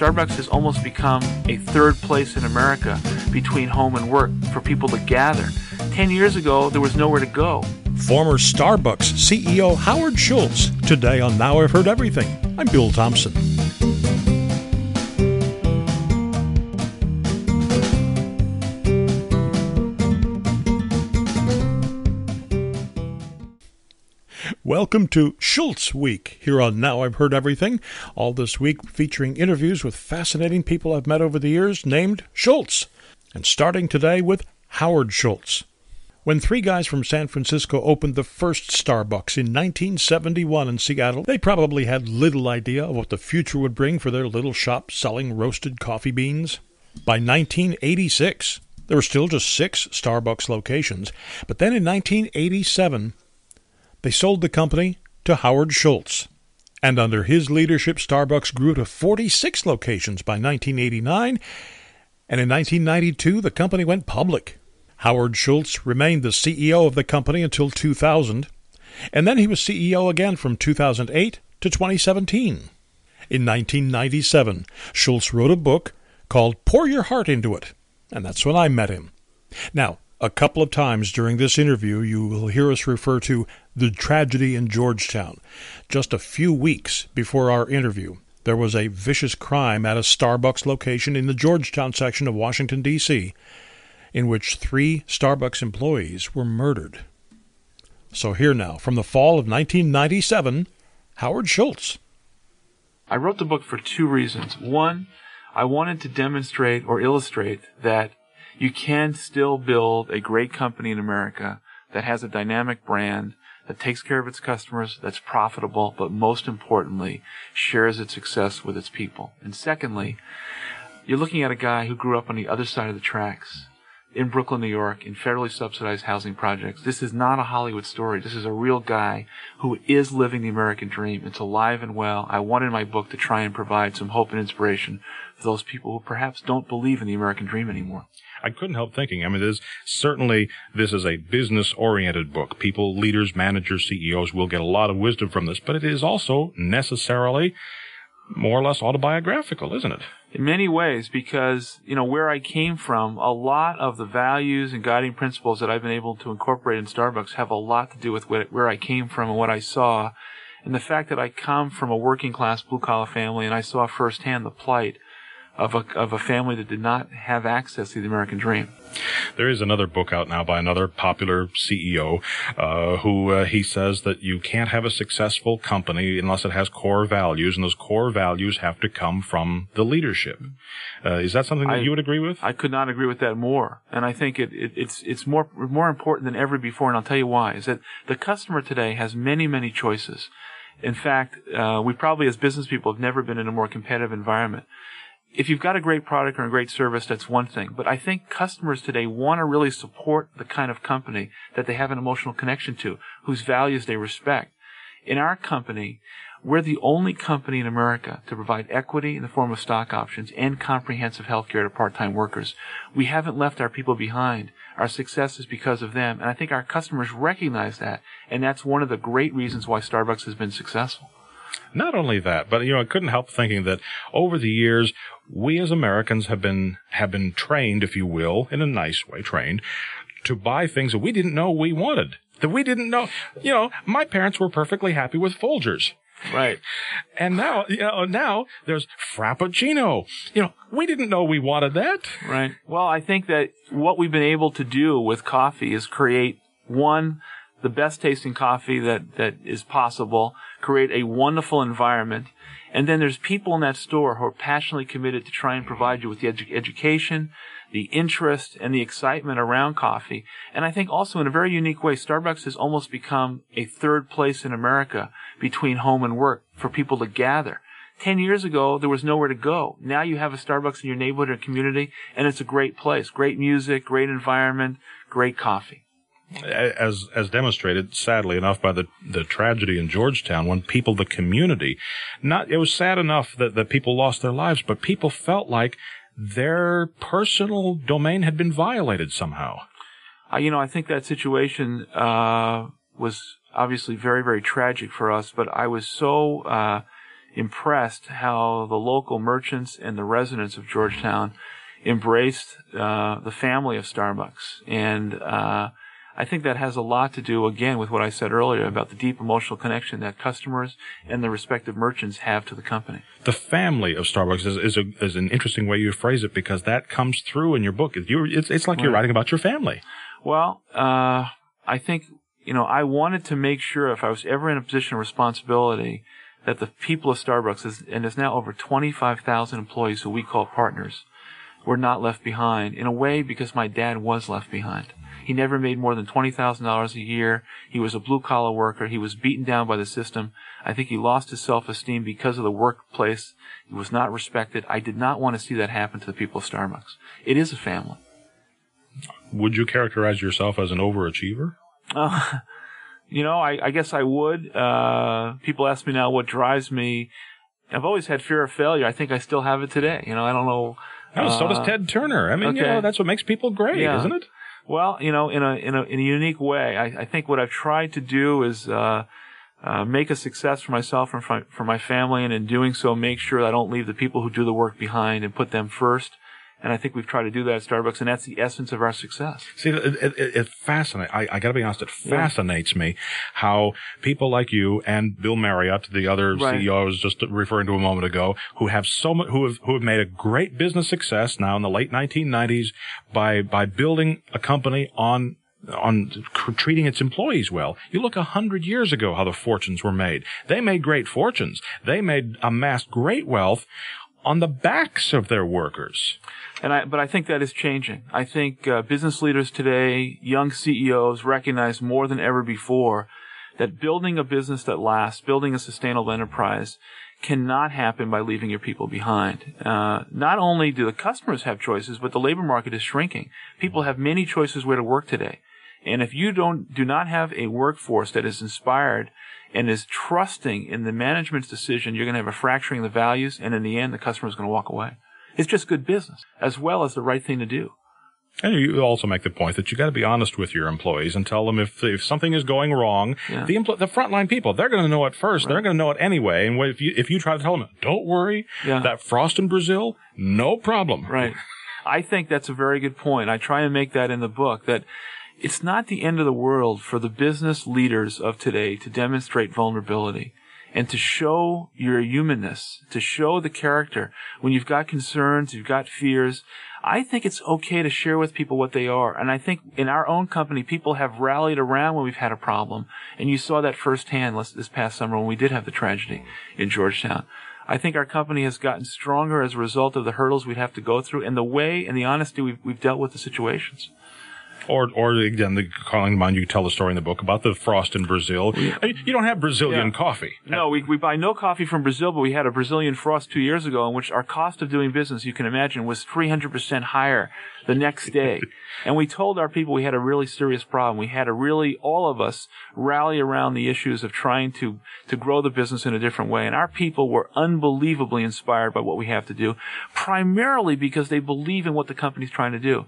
Starbucks has almost become a third place in America between home and work for people to gather. Ten years ago, there was nowhere to go. Former Starbucks CEO Howard Schultz, today on Now I've Heard Everything. I'm Bill Thompson. Welcome to Schultz Week here on Now I've Heard Everything. All this week featuring interviews with fascinating people I've met over the years named Schultz. And starting today with Howard Schultz. When three guys from San Francisco opened the first Starbucks in 1971 in Seattle, they probably had little idea of what the future would bring for their little shop selling roasted coffee beans. By 1986, there were still just six Starbucks locations, but then in 1987, they sold the company to Howard Schultz. And under his leadership, Starbucks grew to 46 locations by 1989. And in 1992, the company went public. Howard Schultz remained the CEO of the company until 2000. And then he was CEO again from 2008 to 2017. In 1997, Schultz wrote a book called Pour Your Heart Into It. And that's when I met him. Now, a couple of times during this interview, you will hear us refer to the tragedy in Georgetown. Just a few weeks before our interview, there was a vicious crime at a Starbucks location in the Georgetown section of Washington, D.C., in which three Starbucks employees were murdered. So, here now, from the fall of 1997, Howard Schultz. I wrote the book for two reasons. One, I wanted to demonstrate or illustrate that you can still build a great company in America that has a dynamic brand, that takes care of its customers, that's profitable, but most importantly, shares its success with its people. And secondly, you're looking at a guy who grew up on the other side of the tracks in Brooklyn, New York, in federally subsidized housing projects. This is not a Hollywood story. This is a real guy who is living the American dream. It's alive and well. I wanted in my book to try and provide some hope and inspiration for those people who perhaps don't believe in the American dream anymore. I couldn't help thinking. I mean, there's certainly this is a business oriented book. People, leaders, managers, CEOs will get a lot of wisdom from this, but it is also necessarily more or less autobiographical, isn't it? In many ways, because, you know, where I came from, a lot of the values and guiding principles that I've been able to incorporate in Starbucks have a lot to do with where I came from and what I saw. And the fact that I come from a working class blue collar family and I saw firsthand the plight of a, of a family that did not have access to the American dream. There is another book out now by another popular CEO uh, who uh, he says that you can't have a successful company unless it has core values, and those core values have to come from the leadership. Uh, is that something that I, you would agree with? I could not agree with that more, and I think it, it, it's it's more more important than ever before, and I'll tell you why. Is that the customer today has many many choices. In fact, uh, we probably as business people have never been in a more competitive environment if you've got a great product or a great service, that's one thing. But I think customers today want to really support the kind of company that they have an emotional connection to, whose values they respect. In our company, we're the only company in America to provide equity in the form of stock options and comprehensive health care to part-time workers. We haven't left our people behind. Our success is because of them. And I think our customers recognize that. And that's one of the great reasons why Starbucks has been successful. Not only that, but you know, I couldn't help thinking that over the years, we as Americans have been have been trained, if you will, in a nice way, trained to buy things that we didn't know we wanted. That we didn't know. You know, my parents were perfectly happy with Folgers. Right. And now, you know, now there's Frappuccino. You know, we didn't know we wanted that. Right. Well, I think that what we've been able to do with coffee is create one, the best tasting coffee that, that is possible, create a wonderful environment. And then there's people in that store who are passionately committed to try and provide you with the edu- education, the interest, and the excitement around coffee. And I think also in a very unique way, Starbucks has almost become a third place in America between home and work for people to gather. Ten years ago, there was nowhere to go. Now you have a Starbucks in your neighborhood or community, and it's a great place. Great music, great environment, great coffee as as demonstrated, sadly enough, by the the tragedy in Georgetown, when people, the community, not it was sad enough that that people lost their lives, but people felt like their personal domain had been violated somehow. Uh, you know, I think that situation uh, was obviously very very tragic for us, but I was so. Uh, impressed how the local merchants and the residents of Georgetown embraced uh, the family of Starbucks. And uh, I think that has a lot to do, again, with what I said earlier about the deep emotional connection that customers and the respective merchants have to the company. The family of Starbucks is, is, a, is an interesting way you phrase it because that comes through in your book. It's, it's like right. you're writing about your family. Well, uh, I think, you know, I wanted to make sure if I was ever in a position of responsibility that the people of Starbucks, is, and there's now over 25,000 employees who we call partners, were not left behind in a way because my dad was left behind. He never made more than $20,000 a year. He was a blue collar worker. He was beaten down by the system. I think he lost his self esteem because of the workplace. He was not respected. I did not want to see that happen to the people of Starbucks. It is a family. Would you characterize yourself as an overachiever? Uh, you know, I, I guess I would. Uh, people ask me now what drives me. I've always had fear of failure. I think I still have it today. You know, I don't know. Oh, so does uh, Ted Turner. I mean, okay. you know, that's what makes people great, yeah. isn't it? Well, you know, in a in a in a unique way. I, I think what I've tried to do is uh, uh, make a success for myself and for, for my family, and in doing so, make sure I don't leave the people who do the work behind and put them first. And I think we've tried to do that at Starbucks, and that's the essence of our success. See, it, it, it fascinates. I, I got to be honest. It fascinates yeah. me how people like you and Bill Marriott, the other right. CEO I was just referring to a moment ago, who have so much, who have who have made a great business success now in the late 1990s by by building a company on on treating its employees well. You look a hundred years ago how the fortunes were made. They made great fortunes. They made amassed great wealth on the backs of their workers. And I, but I think that is changing. I think uh, business leaders today, young CEOs, recognize more than ever before that building a business that lasts, building a sustainable enterprise, cannot happen by leaving your people behind. Uh, not only do the customers have choices, but the labor market is shrinking. People have many choices where to work today. And if you don't, do not have a workforce that is inspired and is trusting in the management's decision, you're going to have a fracturing of the values, and in the end, the customer is going to walk away. It's just good business, as well as the right thing to do. And you also make the point that you got to be honest with your employees and tell them if if something is going wrong. Yeah. The empl- the frontline people they're going to know it first. Right. They're going to know it anyway. And if you if you try to tell them, don't worry, yeah. that frost in Brazil, no problem. Right. I think that's a very good point. I try and make that in the book that it's not the end of the world for the business leaders of today to demonstrate vulnerability and to show your humanness, to show the character. When you've got concerns, you've got fears, I think it's okay to share with people what they are. And I think in our own company, people have rallied around when we've had a problem. And you saw that firsthand this past summer when we did have the tragedy in Georgetown. I think our company has gotten stronger as a result of the hurdles we'd have to go through and the way and the honesty we've, we've dealt with the situations. Or, or again, the calling to mind, you tell the story in the book about the frost in Brazil. You don't have Brazilian yeah. coffee. No, we, we buy no coffee from Brazil, but we had a Brazilian frost two years ago in which our cost of doing business, you can imagine, was 300% higher the next day. and we told our people we had a really serious problem. We had to really, all of us, rally around the issues of trying to, to grow the business in a different way. And our people were unbelievably inspired by what we have to do, primarily because they believe in what the company's trying to do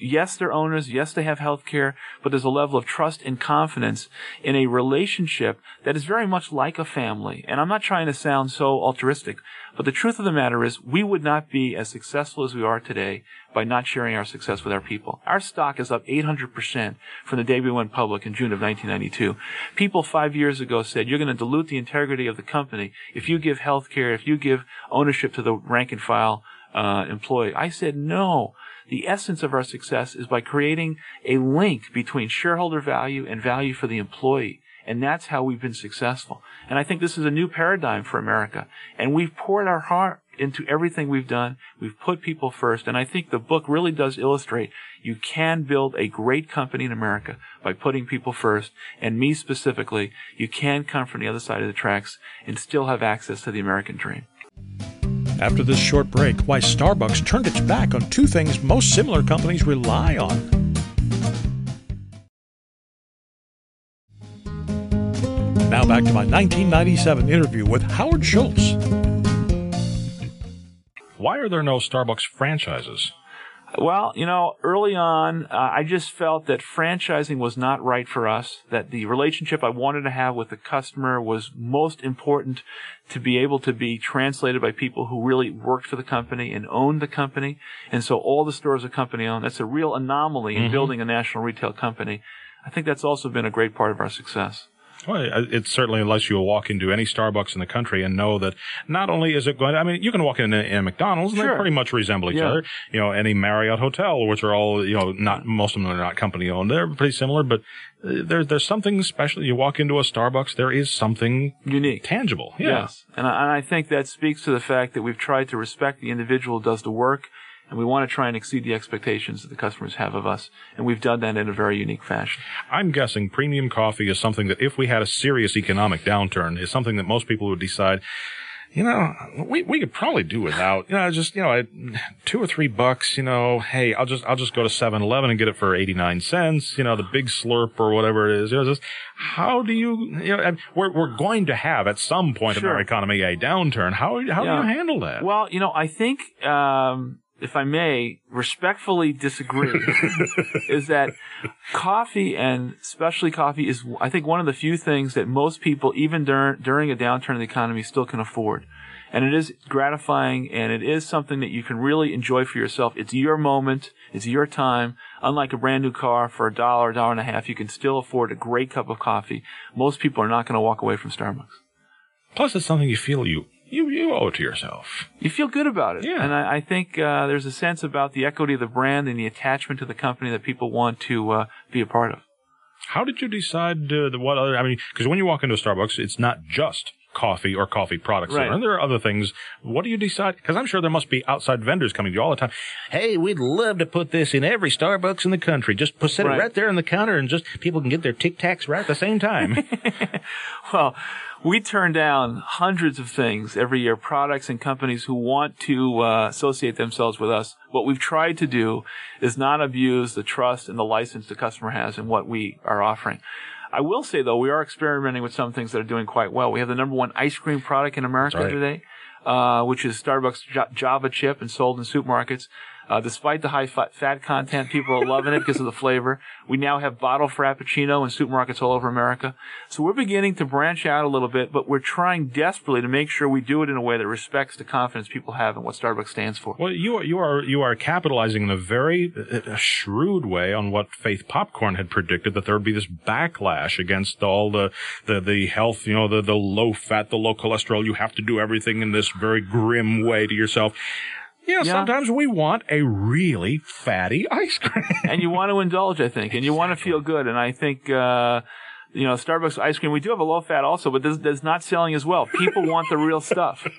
yes, they're owners. Yes, they have health care, but there's a level of trust and confidence in a relationship that is very much like a family. And I'm not trying to sound so altruistic, but the truth of the matter is we would not be as successful as we are today by not sharing our success with our people. Our stock is up 800% from the day we went public in June of 1992. People five years ago said, you're going to dilute the integrity of the company if you give health care, if you give ownership to the rank and file uh, employee. I said, no. The essence of our success is by creating a link between shareholder value and value for the employee. And that's how we've been successful. And I think this is a new paradigm for America. And we've poured our heart into everything we've done. We've put people first. And I think the book really does illustrate you can build a great company in America by putting people first. And me specifically, you can come from the other side of the tracks and still have access to the American dream. After this short break, why Starbucks turned its back on two things most similar companies rely on. Now back to my 1997 interview with Howard Schultz. Why are there no Starbucks franchises? Well, you know, early on, uh, I just felt that franchising was not right for us, that the relationship I wanted to have with the customer was most important to be able to be translated by people who really worked for the company and owned the company. And so all the stores are company owned. That's a real anomaly in Mhm. building a national retail company. I think that's also been a great part of our success. Well, it's certainly unless you walk into any Starbucks in the country and know that not only is it going, I mean, you can walk in a, in a McDonald's and Sure. they pretty much resemble each Yeah. other. You know, any Marriott hotel, which are all, you know, not, most of them are not company owned. They're pretty similar, but uh, there, there's something special. You walk into a Starbucks, there is something Unique. tangible. Yeah. Yes. And I, and I think that speaks to the fact that we've tried to respect the individual who does the work, and we want to try and exceed the expectations that the customers have of us. And we've done that in a very unique fashion. I'm guessing premium coffee is something that if we had a serious economic downturn, is something that most people would decide, you know, we, we could probably do without, you know, just, you know, I- two or three bucks, you know, hey, I'll just, I'll just go to 7-Eleven and get it for 89 cents, you know, the big slurp or whatever it is. You know, just, how do you, you know, we're, we're going to have at some point in our economy a downturn. How, how Yeah. do you handle that? Well, you know, I think, um, if I may respectfully disagree, is that coffee and specialty coffee is, I think, one of the few things that most people, even during during a downturn in the economy, still can afford. And it is gratifying, and it is something that you can really enjoy for yourself. It's your moment, it's your time. Unlike a brand new car for a dollar, a dollar and a half, you can still afford a great cup of coffee. Most people are not going to walk away from Starbucks. Plus, it's something you feel you, you, you owe it to yourself. you feel good about it. Yeah. And I, I think uh, there's a sense about the equity of the brand and the attachment to the company that people want to uh, be a part of. How did you decide uh, the what other? I mean, because when you walk into a Starbucks, it's not just coffee or coffee products. Right. There, and there are other things. What do you decide? Because I'm sure there must be outside vendors coming to you all the time. Hey, we'd love to put this in every Starbucks in the country. Just put set Right. it right there on the counter, and just people can get their Tic Tacs right at the same time. Well, we turn down hundreds of things every year, products and companies who want to uh, associate themselves with us. What we've tried to do is not abuse the trust and the license the customer has in what we are offering. I will say though, we are experimenting with some things that are doing quite well. We have the number one ice cream product in America right. today, uh, which is Starbucks J- Java chip and sold in supermarkets. Uh, despite the high fat, content, people are loving it because of the flavor. We now have bottled Frappuccino in supermarkets all over America. So we're beginning to branch out a little bit, but we're trying desperately to make sure we do it in a way that respects the confidence people have in what Starbucks stands for. well, you are you are you are capitalizing in a very shrewd way on what Faith Popcorn had predicted that there would be this backlash against all the the the health, you know, the the low fat, the low cholesterol. You have to do everything in this very grim way to yourself. Yeah, Yeah. sometimes we want a really fatty ice cream. and you want to indulge, I think, and you want to feel good. And I think, uh, you know, Starbucks ice cream, we do have a low fat also, but this is not selling as well. People want the real stuff.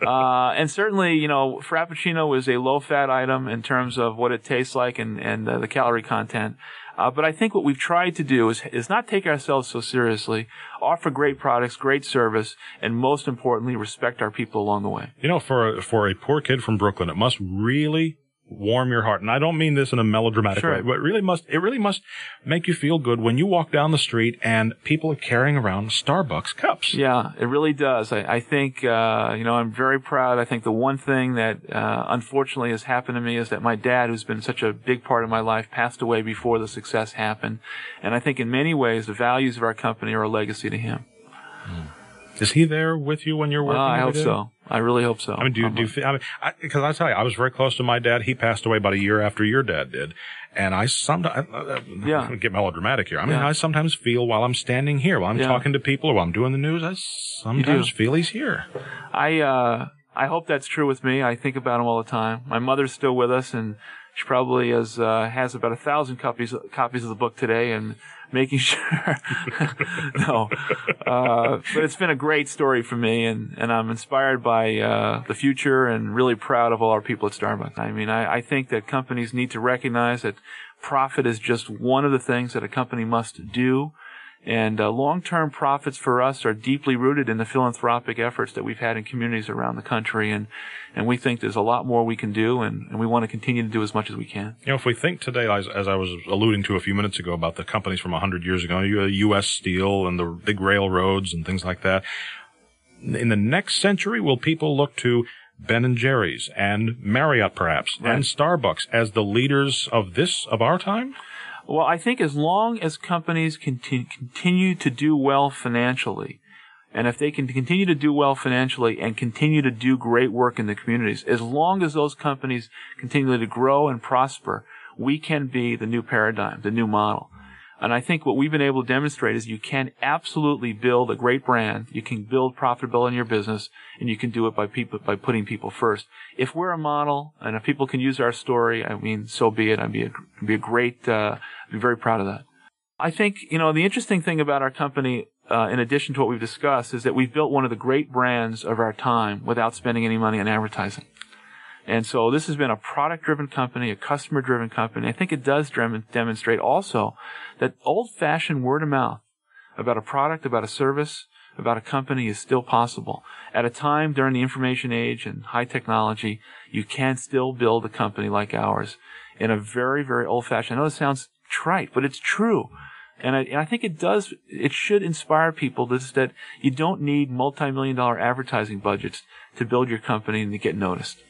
Uh, and certainly, you know, Frappuccino is a low fat item in terms of what it tastes like and, and uh, the calorie content. Uh, but I think what we've tried to do is, is not take ourselves so seriously, offer great products, great service, and most importantly, respect our people along the way. You know, for a, for a poor kid from Brooklyn, it must really warm your heart. And I don't mean this in a melodramatic Sure. way, but it really must, it really must make you feel good when you walk down the street and people are carrying around Starbucks cups. Yeah, it really does. I, I think, uh, you know, I'm very proud. I think the one thing that, uh, unfortunately has happened to me is that my dad, who's been such a big part of my life, passed away before the success happened. And I think in many ways, the values of our company are a legacy to him. Is he there with you when you're working? I hope so. I really hope so. I mean, do you, do you feel, I mean, because I, tell you, I was very close to my dad. He passed away about a year after your dad did. And I sometimes, Yeah. Get melodramatic here. I mean, Yeah. I sometimes feel while I'm standing here, while I'm Yeah. talking to people or while I'm doing the news, I sometimes feel he's here. I uh I hope that's true with me. I think about him all the time. My mother's still with us, and she probably has uh, has about a thousand copies copies of the book today, and making sure. no, uh, but it's been a great story for me, and and I'm inspired by uh, the future, and really proud of all our people at Starbucks. I mean, I, I think that companies need to recognize that profit is just one of the things that a company must do. And uh, long-term profits for us are deeply rooted in the philanthropic efforts that we've had in communities around the country, and and we think there's a lot more we can do, and, and we want to continue to do as much as we can. You know, if we think today, as, as I was alluding to a few minutes ago about the companies from 100 years ago, U.S. Steel and the big railroads and things like that, in the next century, will people look to Ben and Jerry's and Marriott perhaps Right. and Starbucks as the leaders of this of our time? Well, I think as long as companies conti- continue to do well financially, and if they can continue to do well financially and continue to do great work in the communities, as long as those companies continue to grow and prosper, we can be the new paradigm, the new model. And I think what we've been able to demonstrate is you can absolutely build a great brand. You can build profitability in your business and you can do it by people, by putting people first. If we're a model and if people can use our story, I mean, so be it. I'd be a, be a great, uh, I'd be very proud of that. I think, you know, the interesting thing about our company, uh, in addition to what we've discussed, is that we've built one of the great brands of our time without spending any money on advertising. And so this has been a product driven company, a customer driven company. I think it does dem- demonstrate also that old fashioned word of mouth about a product, about a service, about a company is still possible. At a time during the information age and high technology, you can still build a company like ours in a very, very old fashioned. I know this sounds trite, but it's true. And I, and I think it does, it should inspire people this, that you don't need multi-million dollar advertising budgets to build your company and to get noticed.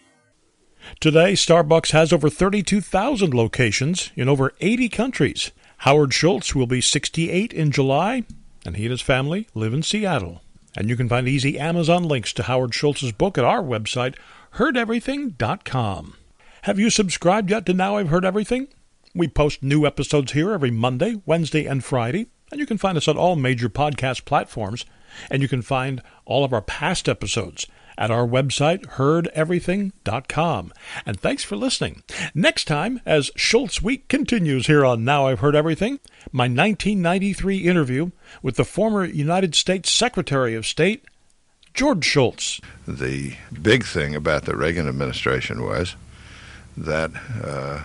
Today, Starbucks has over 32,000 locations in over 80 countries. Howard Schultz will be 68 in July, and he and his family live in Seattle. And you can find easy Amazon links to Howard Schultz's book at our website, heardeverything.com. Have you subscribed yet to Now I've Heard Everything? We post new episodes here every Monday, Wednesday, and Friday, and you can find us on all major podcast platforms. And you can find all of our past episodes at our website, heardeverything.com. And thanks for listening. Next time, as Schultz Week continues here on Now I've Heard Everything, my 1993 interview with the former United States Secretary of State, George Shultz. The big thing about the Reagan administration was that uh,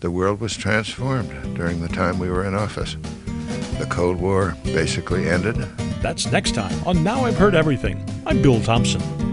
the world was transformed during the time we were in office. The Cold War basically ended. That's next time on Now I've Heard Everything. I'm Bill Thompson.